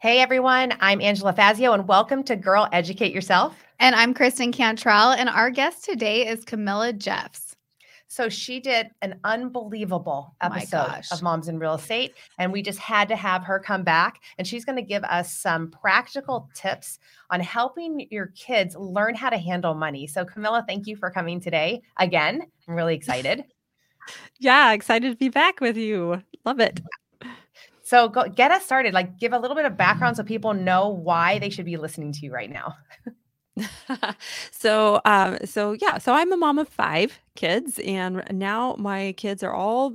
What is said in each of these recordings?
Hey everyone, I'm Angela Fazio and welcome to Girl Educate Yourself. And I'm Kristen Cantrell, and our guest today is Camilla Jeffs. So she did an unbelievable oh episode of Moms in Real Estate, and we just had to have her come back. And she's going to give us some practical tips on helping your kids learn how to handle money. So, Camilla, thank you for coming today again. I'm really excited. yeah, excited to be back with you. Love it. So go get us started. Like give a little bit of background so people know why they should be listening to you right now. so um so yeah so i'm a mom of five kids and now my kids are all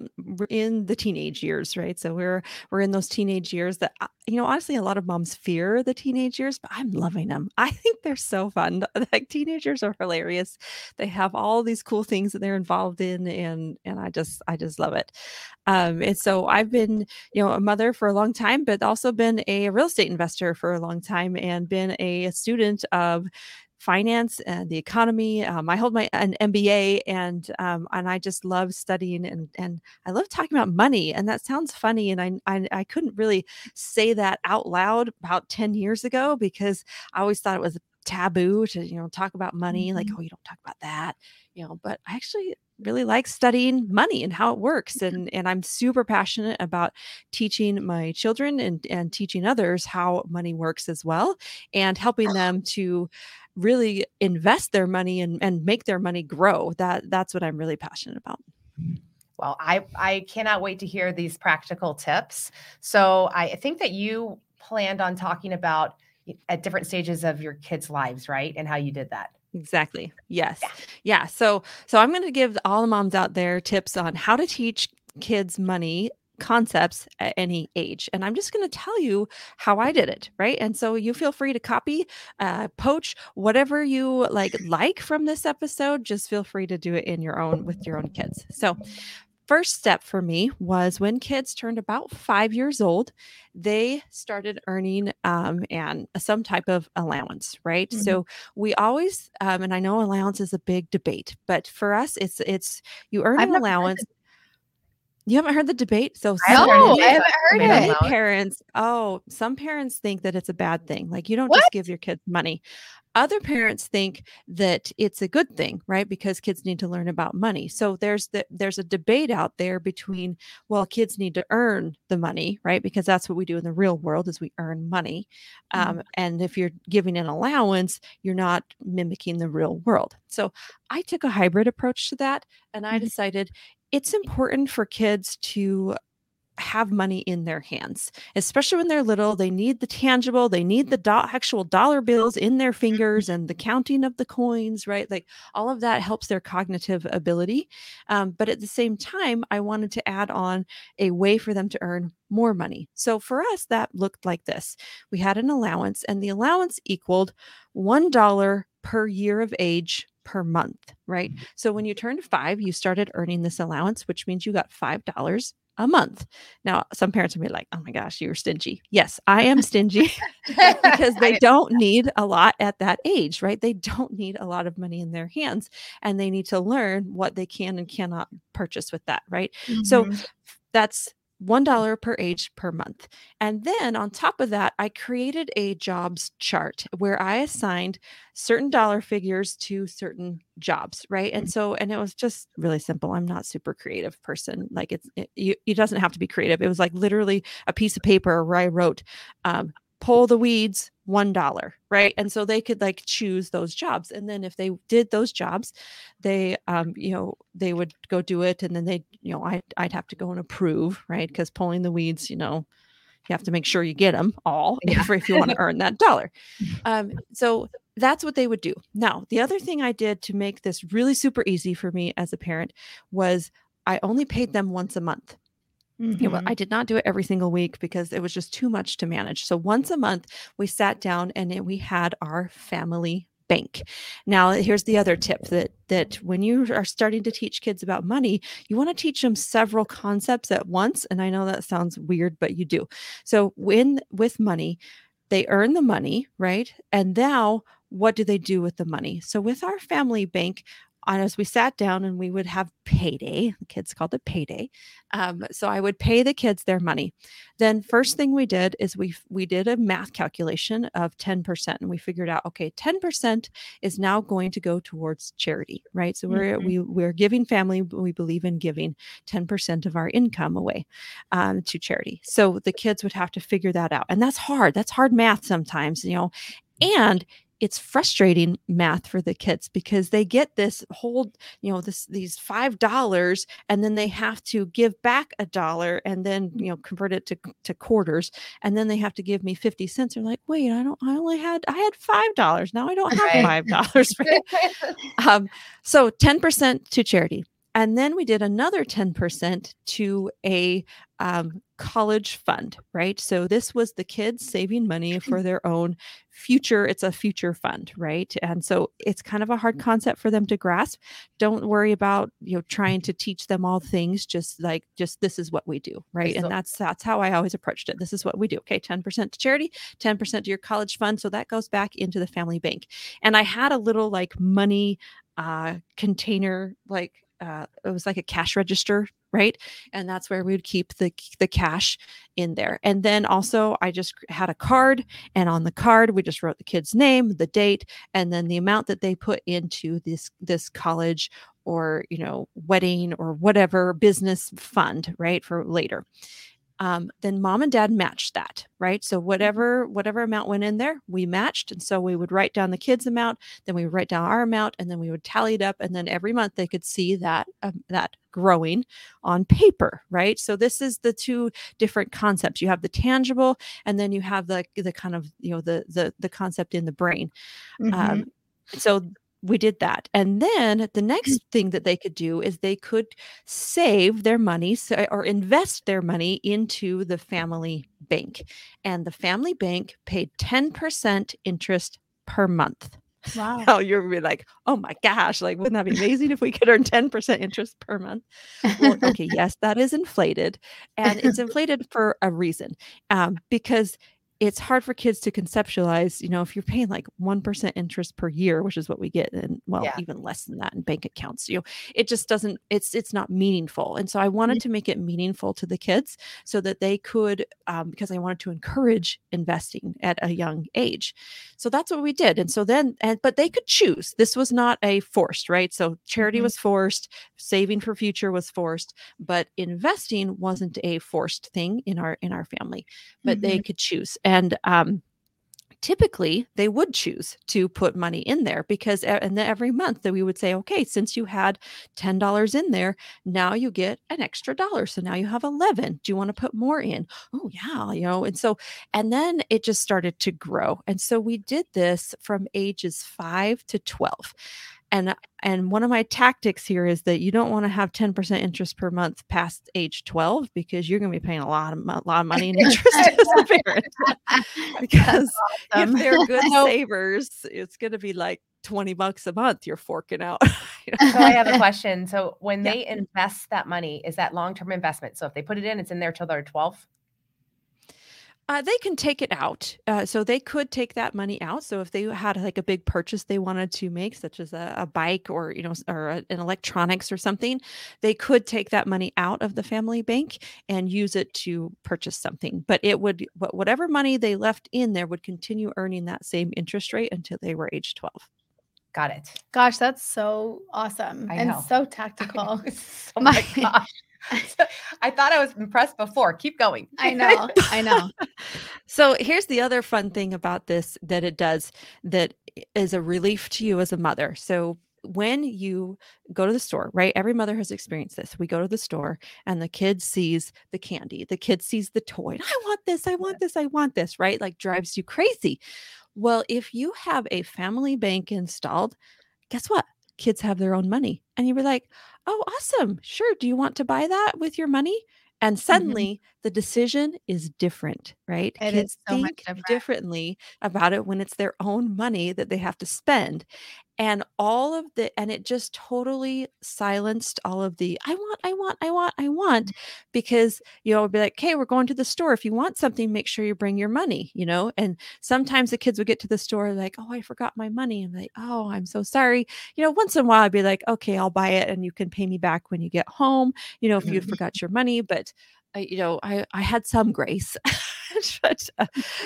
in the teenage years right? So we're we're in those teenage years that uh, you know honestly a lot of moms fear the teenage years but i'm loving them i think they're so fun. Like teenagers are hilarious. They have all these cool things that they're involved in and and i just i just love it. Um and so i've been you know a mother for a long time but also been a real estate investor for a long time and been a student of finance and the economy. Um, I hold my an MBA, and um, and I just love studying and and I love talking about money. And that sounds funny, and I, I I couldn't really say that out loud about ten years ago because I always thought it was taboo to you know talk about money. Mm-hmm. Like oh, you don't talk about that, you know. But I actually really like studying money and how it works mm-hmm. and and I'm super passionate about teaching my children and and teaching others how money works as well and helping uh-huh. them to really invest their money and, and make their money grow. That that's what I'm really passionate about. Well, I I cannot wait to hear these practical tips. So I think that you planned on talking about at different stages of your kids' lives, right? And how you did that. Exactly. Yes. Yeah. yeah. So so I'm going to give all the moms out there tips on how to teach kids money concepts at any age. And I'm just going to tell you how I did it, right? And so you feel free to copy, uh, poach, whatever you like like from this episode. Just feel free to do it in your own with your own kids. So first step for me was when kids turned about five years old they started earning um, and some type of allowance right mm-hmm. so we always um, and i know allowance is a big debate but for us it's it's you earn I've an allowance you haven't heard the debate? So I haven't, I haven't heard many it. parents, oh, some parents think that it's a bad thing. Like you don't what? just give your kids money. Other parents think that it's a good thing, right? Because kids need to learn about money. So there's the, there's a debate out there between, well, kids need to earn the money, right? Because that's what we do in the real world is we earn money. Mm-hmm. Um, and if you're giving an allowance, you're not mimicking the real world. So I took a hybrid approach to that, and I mm-hmm. decided it's important for kids to have money in their hands, especially when they're little. They need the tangible, they need the do- actual dollar bills in their fingers and the counting of the coins, right? Like all of that helps their cognitive ability. Um, but at the same time, I wanted to add on a way for them to earn more money. So for us, that looked like this we had an allowance, and the allowance equaled $1 per year of age per month, right? Mm-hmm. So when you turned five, you started earning this allowance, which means you got $5 a month. Now, some parents will be like, oh my gosh, you're stingy. Yes, I am stingy because they don't need a lot at that age, right? They don't need a lot of money in their hands and they need to learn what they can and cannot purchase with that, right? Mm-hmm. So that's $1 per age per month. And then on top of that, I created a jobs chart where I assigned certain dollar figures to certain jobs, right? And so, and it was just really simple. I'm not super creative person. Like it's, it, it doesn't have to be creative. It was like literally a piece of paper where I wrote, um, pull the weeds one dollar right? And so they could like choose those jobs. And then if they did those jobs they um you know they would go do it. And then they you know I, i'd have to go and approve right? Because pulling the weeds you know you have to make sure you get them all yeah. if, if you want to earn that dollar. Um so that's what they would do. Now the other thing i did to make this really super easy for me as a parent was i only paid them once a month Mm-hmm. You know, I did not do it every single week because it was just too much to manage. So once a month, we sat down and we had our family bank. Now, here's the other tip that that when you are starting to teach kids about money, you want to teach them several concepts at once. And I know that sounds weird, but you do. So when with money, they earn the money, right? And now what do they do with the money? So with our family bank, as we sat down and we would have payday, the kids called it payday. Um, so I would pay the kids their money. Then first thing we did is we we did a math calculation of 10% and we figured out okay, 10% is now going to go towards charity, right? So we're mm-hmm. we we're giving family we believe in giving 10% of our income away um, to charity. So the kids would have to figure that out. And that's hard. That's hard math sometimes, you know. And it's frustrating math for the kids because they get this whole you know this these five dollars and then they have to give back a dollar and then you know convert it to, to quarters and then they have to give me 50 cents. They're like wait i don't i only had i had five dollars. Now i don't have five dollars um, so 10% to charity. And then we did another 10% to a um, college fund, right? So this was the kids saving money for their own future. It's a future fund, right? And so it's kind of a hard concept for them to grasp. Don't worry about, you know, trying to teach them all things, just like, just this is what we do, right? And that's, that's how I always approached it. This is what we do. Okay. 10% to charity, 10% to your college fund. So that goes back into the family bank. And I had a little like money uh container like uh, it was like a cash register right? And that's where we would keep the the cash in there. And then also i just had a card and on the card we just wrote the kid's name the date and then the amount that they put into this this college or you know wedding or whatever business fund right for later um, then mom and dad matched that right? So mm-hmm. whatever whatever amount went in there we matched. And so we would write down the kids amount then we would write down our amount and then we would tally it up. And then every month they could see that um, that growing on paper right? So this is the two different concepts. You have the tangible and then you have the the kind of you know the the the concept in the brain. Mm-hmm. um, so we did that. And then the next mm. thing that they could do is they could save their money or invest their money into the family bank. And the family bank paid 10% interest per month. Wow. Oh, you're like, oh my gosh, like, wouldn't that be amazing if we could earn 10% interest per month? Well, okay, yes, that is inflated. And it's inflated for a reason um, because it's hard for kids to conceptualize, you know, if you're paying like 1% interest per year, which is what we get and well, yeah. even less than that in bank accounts, you know, it just doesn't it's it's not meaningful. And so I wanted to make it meaningful to the kids so that they could um, because I wanted to encourage investing at a young age. So that's what we did. And so then and but they could choose. This was not a forced, right? So charity mm-hmm. was forced, saving for future was forced, but investing wasn't a forced thing in our in our family, but mm-hmm. they could choose. And and um, typically they would choose to put money in there because and then every month that we would say okay since you had $10 in there now you get an extra dollar. So now you have 11 do you want to put more in? Oh yeah you know and so and then it just started to grow. And so we did this from ages 5 to 12 and uh, and one of my tactics here is that you don't want to have 10% interest per month past age 12 because you're going to be paying a lot of a lot of money in interest as a parent. Because awesome. if they're good savers it's going to be like 20 bucks a month you're forking out so i have a question. So when yeah. they invest that money is that long-term investment? So if they put it in it's in there till they're 12 uh, they can take it out. Uh, so they could take that money out. So if they had like a big purchase they wanted to make, such as a, a bike or you know or a, an electronics or something, they could take that money out of the family bank and use it to purchase something. But it would whatever money they left in there would continue earning that same interest rate until they were age twelve. Got it. Gosh, that's so awesome I and know. so tactical. oh my gosh. I thought I was impressed before. Keep going. I know. I know. so here's the other fun thing about this that it does that is a relief to you as a mother. So when you go to the store, right? Every mother has experienced this. We go to the store and the kid sees the candy, the kid sees the toy. I want this, I want this, I want this, right? Like drives you crazy. Well, if you have a family bank installed, guess what? Kids have their own money. And you be like, oh, awesome. Sure. Do you want to buy that with your money? And mm-hmm. suddenly mm-hmm. the decision is different, right? It Kids so think different. differently about it when it's their own money that they have to spend. And all of the and it just totally silenced all of the i want i want i want i want because you know be like okay we're going to the store if you want something make sure you bring your money you know and sometimes the kids would get to the store like oh i forgot my money i'm like oh i'm so sorry you know once in a while i'd be like okay i'll buy it and you can pay me back when you get home you know if you mm-hmm. forgot your money but I, you know i i had some grace but uh,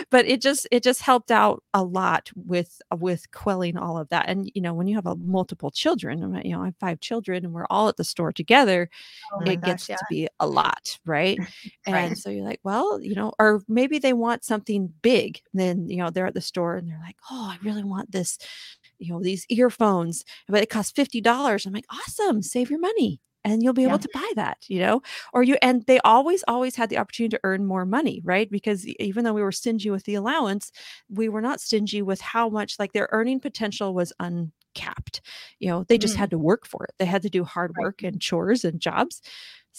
but it just it just helped out a lot with uh, with quelling all of that and you know when you have a multiple children you know i have five children and we're all at the store together oh it gosh, gets yeah. to be a lot right and right. so you're like well you know or maybe they want something big then you know they're at the store and they're like oh i really want this you know these earphones but it costs $50 i'm like awesome save your money and you'll be able yeah. to buy that you know or you and they always always had the opportunity to earn more money right because even though we were stingy with the allowance we were not stingy with how much like their earning potential was uncapped you know they just mm. had to work for it they had to do hard work right. and chores and jobs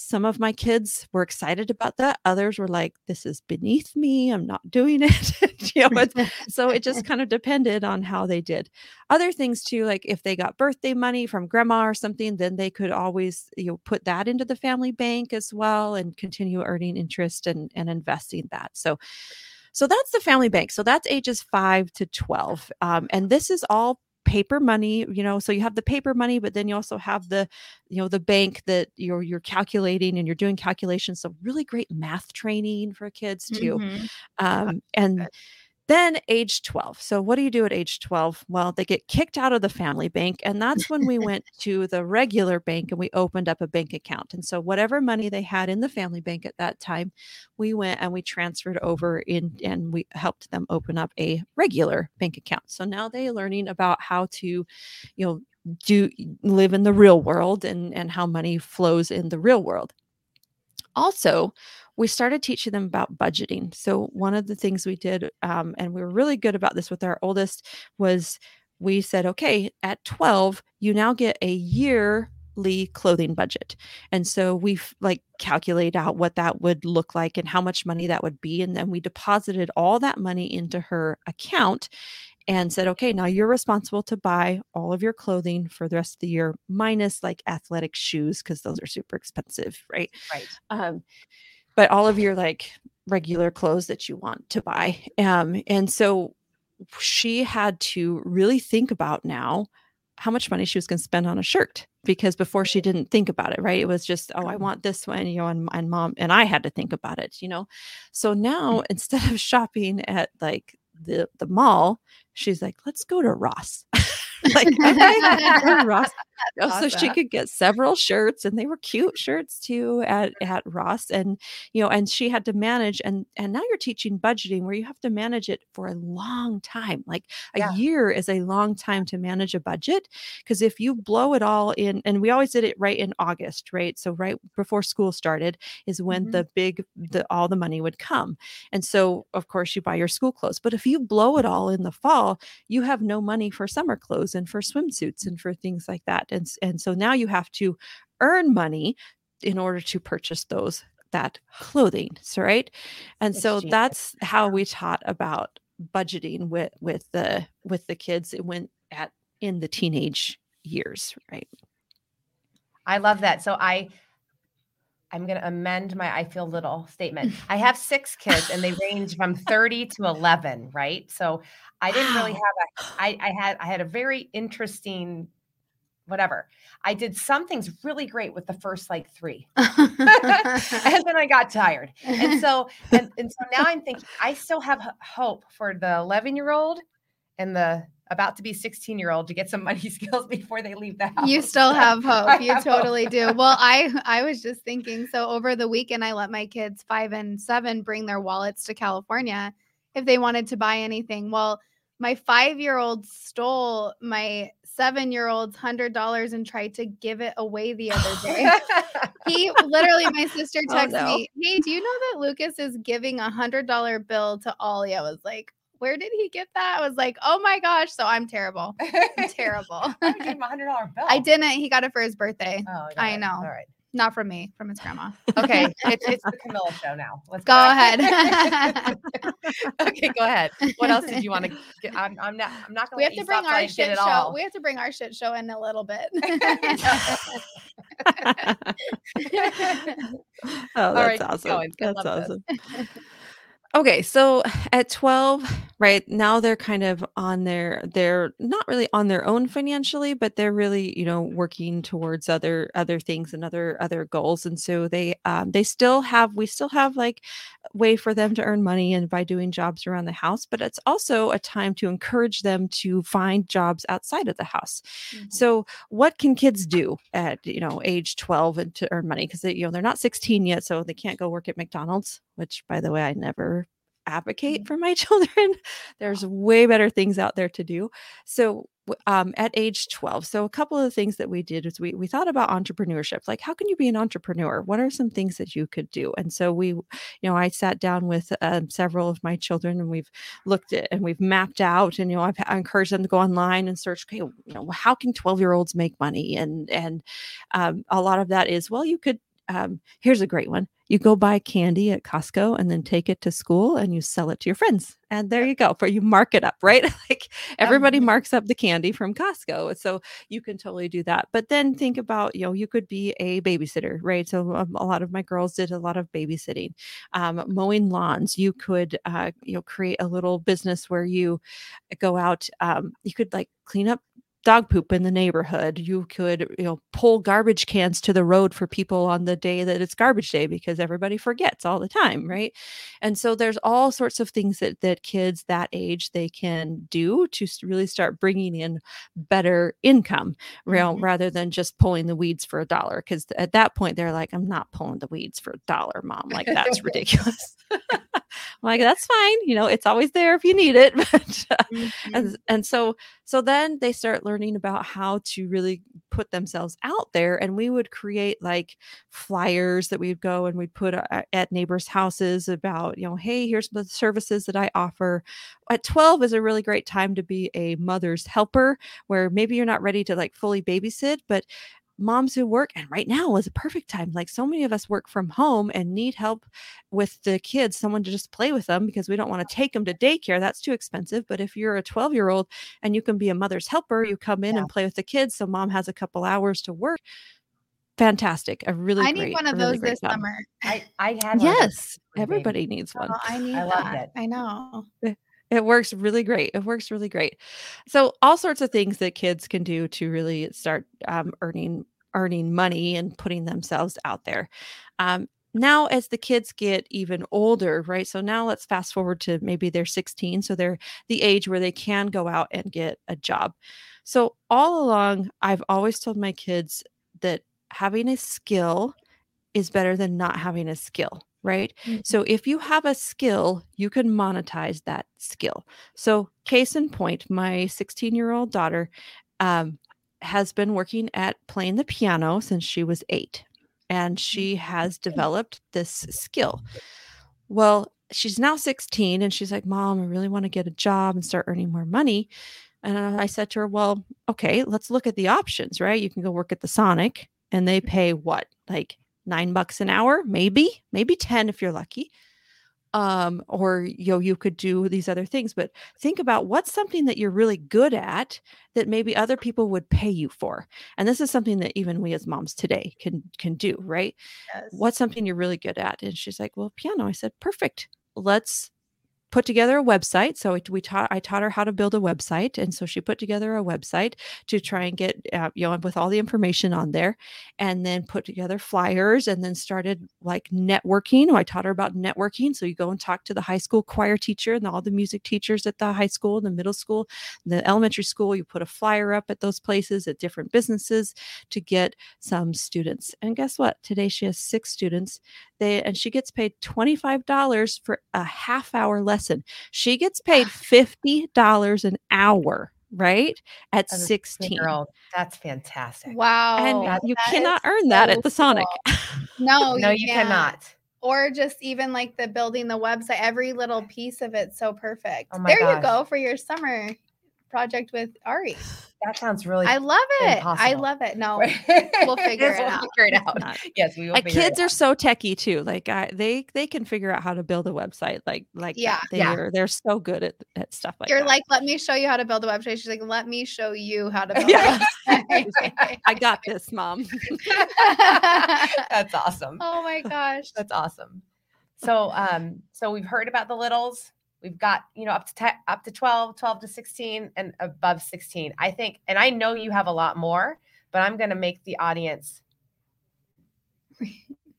some of my kids were excited about that. Others were like, this is beneath me. I'm not doing it. you know, so it just kind of depended on how they did. Other things too, like if they got birthday money from grandma or something, then they could always, you know, put that into the family bank as well and continue earning interest and, and investing that. So so that's the family bank. So that's ages five to 12. Um, and this is all paper money you know so you have the paper money but then you also have the you know the bank that you're you're calculating and you're doing calculations so really great math training for kids too mm-hmm. um, and then age 12. So what do you do at age 12? Well, they get kicked out of the family bank. And that's when we went to the regular bank and we opened up a bank account. And so whatever money they had in the family bank at that time, we went and we transferred over in and we helped them open up a regular bank account. So now they're learning about how to, you know, do live in the real world and and how money flows in the real world. Also, we started teaching them about budgeting. So, one of the things we did, um, and we were really good about this with our oldest, was we said, okay, at 12, you now get a yearly clothing budget. And so we've like calculate out what that would look like and how much money that would be. And then we deposited all that money into her account and said, okay, now you're responsible to buy all of your clothing for the rest of the year, minus like athletic shoes, because those are super expensive, right? Right. Um, but all of your like regular clothes that you want to buy. Um, and so she had to really think about now how much money she was going to spend on a shirt because before she didn't think about it, right? It was just, oh, I want this one, you know, and, and mom and I had to think about it, you know. So now mm. instead of shopping at like the the mall, she's like, let's go to Ross. like okay, Ross. Awesome. So she could get several shirts, and they were cute shirts too at at Ross. And you know, and she had to manage. And and now you're teaching budgeting where you have to manage it for a long time. Like a yeah. year is a long time to manage a budget because if you blow it all in, and we always did it right in August, right? So right before school started is when mm-hmm. the big the all the money would come. And so of course you buy your school clothes. But if you blow it all in the fall, you have no money for summer clothes and for swimsuits and for things like that and and so now you have to earn money in order to purchase those that clothing so right? And so that's how we taught about budgeting with with the with the kids it went at in the teenage years right? I love that so i i'm going to amend my i feel little statement i have six kids and they range from 30 to 11 right so I didn't really have a I, I had I had a very interesting whatever. I did some things really great with the first like three. and then I got tired. And so and, and so now I'm thinking I still have hope for the 11 year old and the about to be 16 year old to get some money skills before they leave the house. You still have hope. you have totally hope. do. Well, I I was just thinking so over the weekend I let my kids 5 and 7 bring their wallets to California if they wanted to buy anything. Well, my five year old stole my seven year old's hundred dollars and tried to give it away the other day. he literally, my sister oh, texted oh, no. me, Hey, do you know that Lucas is giving a hundred dollar bill to Ollie? I was like, where did he get that? I was like, oh my gosh. So I'm terrible. I'm terrible. I gave him a hundred dollar bill. I didn't. He got it for his birthday. Oh, I know. All right. Not from me, from his grandma. Okay, it's, it's the Camilla show now. Let's go, go ahead. okay, go ahead. What else did you want to get? I'm, I'm not. I'm not going. We have to bring our shit show. All. We have to bring our shit show in a little bit. oh, that's awesome. That's awesome. Okay, so at 12, right now they're kind of on their they're not really on their own financially, but they're really, you know, working towards other other things and other other goals. And so they um they still have we still have like way for them to earn money and by doing jobs around the house, but it's also a time to encourage them to find jobs outside of the house. Mm-hmm. So what can kids do at, you know, age 12 and to earn money? Because they, you know, they're not 16 yet, so they can't go work at McDonald's, which by the way, I never advocate mm-hmm. for my children. There's way better things out there to do. So um, at age 12. So a couple of the things that we did is we we thought about entrepreneurship. Like how can you be an entrepreneur? What are some things that you could do? And so we, you know, I sat down with um, several of my children and we've looked at and we've mapped out and you know I've encouraged them to go online and search. Okay, you know, how can 12 year olds make money? And and um, a lot of that is well, you could. Um, here's a great one you go buy candy at Costco and then take it to school and you sell it to your friends. And there you go. For you mark it up, right? like everybody marks up the candy from Costco. So you can totally do that. But then think about, you know, you could be a babysitter, right? So um, a lot of my girls did a lot of babysitting, um, mowing lawns. You could, uh, you know, create a little business where you go out, um, you could like clean up dog poop in the neighborhood. You could, you know, pull garbage cans to the road for people on the day that it's garbage day because everybody forgets all the time, right? And so there's all sorts of things that that kids that age they can do to really start bringing in better income, you know, mm-hmm. rather than just pulling the weeds for a dollar. Because at that point they're like, I'm not pulling the weeds for a dollar, mom. Like that's ridiculous. like that's fine you know it's always there if you need it but uh, mm-hmm. and, and so so then they start learning about how to really put themselves out there and we would create like flyers that we'd go and we'd put uh, at neighbors houses about you know hey here's the services that i offer at 12 is a really great time to be a mother's helper where maybe you're not ready to like fully babysit but moms who work and right now is a perfect time like so many of us work from home and need help with the kids someone to just play with them because we don't want to take them to daycare that's too expensive but if you're a 12 year old and you can be a mother's helper you come in yeah. and play with the kids so mom has a couple hours to work fantastic a really i need one of those this job. summer i i had yes everybody needs one oh, i need I that. it i know eh, it works really great. It works really great. So all sorts of things that kids can do to really start um, earning earning money and putting themselves out there. Um, now, as the kids get even older, right? So now let's fast forward to maybe they're 16. So they're the age where they can go out and get a job. So all along, I've always told my kids that having a skill is better than not having a skill right? Mm-hmm. So if you have a skill, you can monetize that skill. So case in point, my 16 year old daughter um, has been working at playing the piano since she was eight, and she mm-hmm. has developed this skill. Well, she's now 16 and she's like, Mom, I really want to get a job and start earning more money. And I said to her, Well, okay, let's look at the options, right? You can go work at the Sonic and they pay what, like nine bucks an hour, maybe, maybe 10 if you're lucky. Um, or you know, you could do these other things, but think about what's something that you're really good at that maybe other people would pay you for. And this is something that even we as moms today can can do, right? Yes. What's something you're really good at? And she's like, Well, piano. I said, Perfect. Let's put together a website. So we taught I taught her how to build a website, and so she put together a website to try and get uh, you know with all the information on there, and then put together flyers, and then started like networking. I taught her about networking. So you go and talk to the high school choir teacher and all the music teachers at the high school, the middle school, the elementary school. You put a flyer up at those places at different businesses to get some students. And guess what? Today she has six students. They and she gets paid twenty five dollars for a half hour lesson lesson. She gets paid ah. $50 an hour right at 16 that's fantastic. Wow and that, you that cannot earn so that at the sonic. no no you, you cannot. Or just even like the building the website every little piece of it so perfect. Oh there gosh. you go for your summer project with Ari. That sounds really. I love it. Impossible. I love it. No, we'll figure it we'll out. Figure it out. Yes, we will. Like kids are so techy too. Like I, they they can figure out how to build a website. Like like yeah, they yeah. are they're so good at, at stuff like. You're that. like, let me show you how to build a website. She's like, let me show you how to build. yeah. I got this, mom. That's awesome. Oh my gosh, that's awesome. So um, so we've heard about the littles we've got you know up to te- up to 12 12 to 16 and above 16 i think and i know you have a lot more but i'm going to make the audience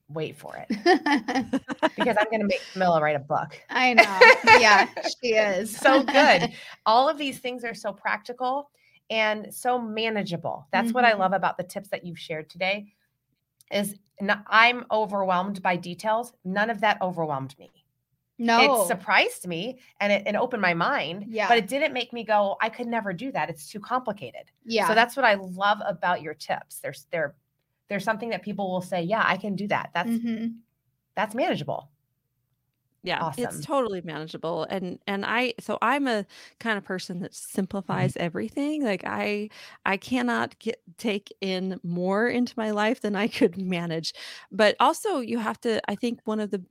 wait for it. Because i'm going to make camilla write a book. I know. Yeah she is. So good. All of these things are so practical and so manageable. That's mm-hmm. what i mm-hmm. love about the tips that you've shared today is not, i'm overwhelmed by details. None of that overwhelmed me no. It surprised me and it, it opened my mind. Yeah. But it didn't make me go, I could never do that. It's too complicated. Yeah. So that's what I love about your tips. There's there there's something that people will say, Yeah, I can do that. That's mm-hmm. that's manageable. Yeah, awesome. it's totally manageable. And and I so I'm a kind of person that mm-hmm. simplifies mm-hmm. everything. Like I I cannot get take in more into my life than I could manage. But also you have to I think one of the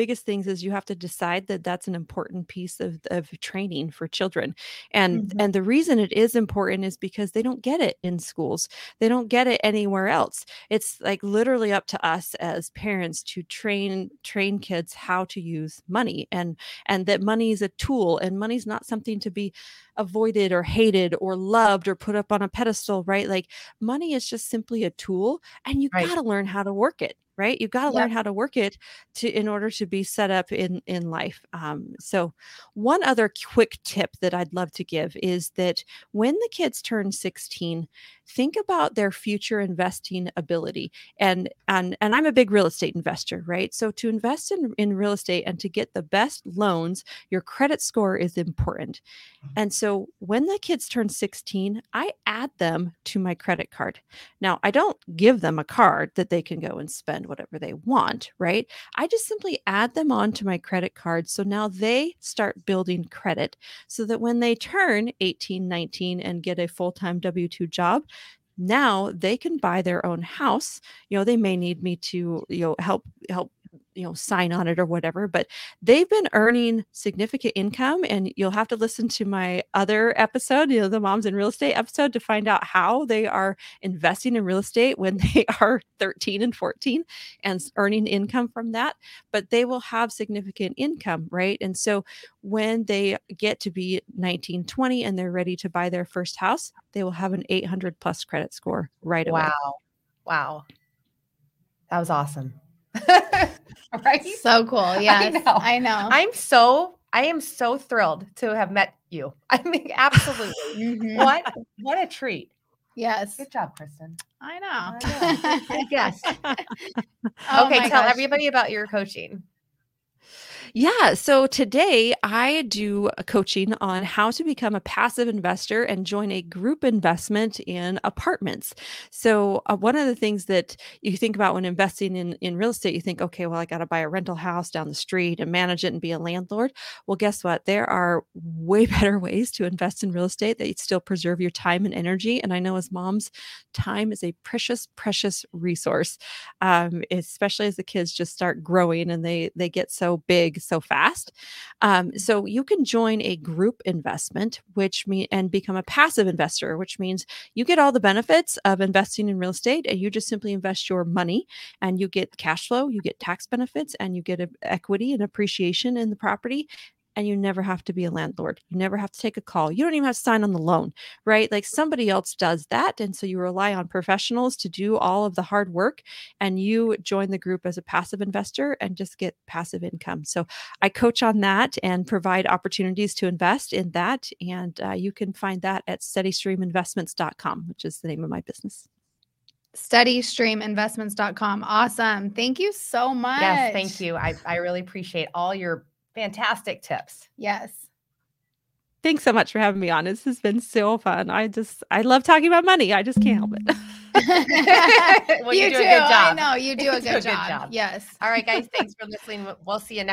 biggest things is you have to decide that that's an important piece of, of training for children. And mm-hmm. and the reason it is important is because they don't get it in schools. They don't get it anywhere else. It's like literally up to us as parents to train train kids how to use money and and that money is a tool and money's not something to be avoided or hated or loved or put up on a pedestal right? Like money is just simply a tool and you right. got to learn how to work it right? You've got to learn how to work it to in order to be set up in in life um, so one other quick tip that i'd love to give is that when the kids turn 16 think about their future investing ability and and and i'm a big real estate investor right? So to invest in in real estate and to get the best loans your credit score is important. Mm-hmm. and so when the kids turn 16 i add them to my credit card. Now i don't give them a card that they can go and spend whatever they want, right? I just simply add them on to my credit card. So now they start building credit so that when they turn 18, 19 and get a full time W 2 job, now they can buy their own house you know they may need me to you know help help you know sign on it or whatever but they've been earning significant income and you'll have to listen to my other episode you know the moms in real estate episode to find out how they are investing in real estate when they are 13 and 14 and earning income from that but they will have significant income right? And so when they get to be 19 20 and they're ready to buy their first house they will have an 800 plus credit score right away. Wow. Wow. That was awesome right? So cool. Yeah. I know. I know. I'm so I am so thrilled to have met you. I mean, absolutely. mm-hmm. What what a treat. Yes. Good job, Kristen. I know. I know. yes. oh okay, tell gosh. everybody about your coaching. Yeah. So today I do coaching on how to become a passive investor and join a group investment in apartments. So, uh, one of the things that you think about when investing in, in real estate, you think, okay, well, I got to buy a rental house down the street and manage it and be a landlord. Well, guess what? There are way better ways to invest in real estate that you still preserve your time and energy. And I know as moms, time is a precious, precious resource, um, especially as the kids just start growing and they they get so big so fast. Um, so you can join a group investment, which mean and become a passive investor, which means you get all the benefits of investing in real estate, and you just simply invest your money, and you get cash flow, you get tax benefits, and you get a, equity and appreciation in the property, and you never have to be a landlord. You never have to take a call. You don't even have to sign on the loan, right? Like somebody else does that. And so you rely on professionals to do all of the hard work and you join the group as a passive investor and just get passive income. So I coach on that and provide opportunities to invest in that. And uh, you can find that at steadystreaminvestments.com, which is the name of my business steadystreaminvestments.com awesome thank you so much yes thank you I, I really appreciate all your fantastic tips. Yes. Thanks so much for having me on. This has been so fun. I just I love talking about money. I just can't help it. well, you, you do, do, a good job. I know you do a, good, do a good job. Yes. All right, guys. Thanks for listening. We'll see you next.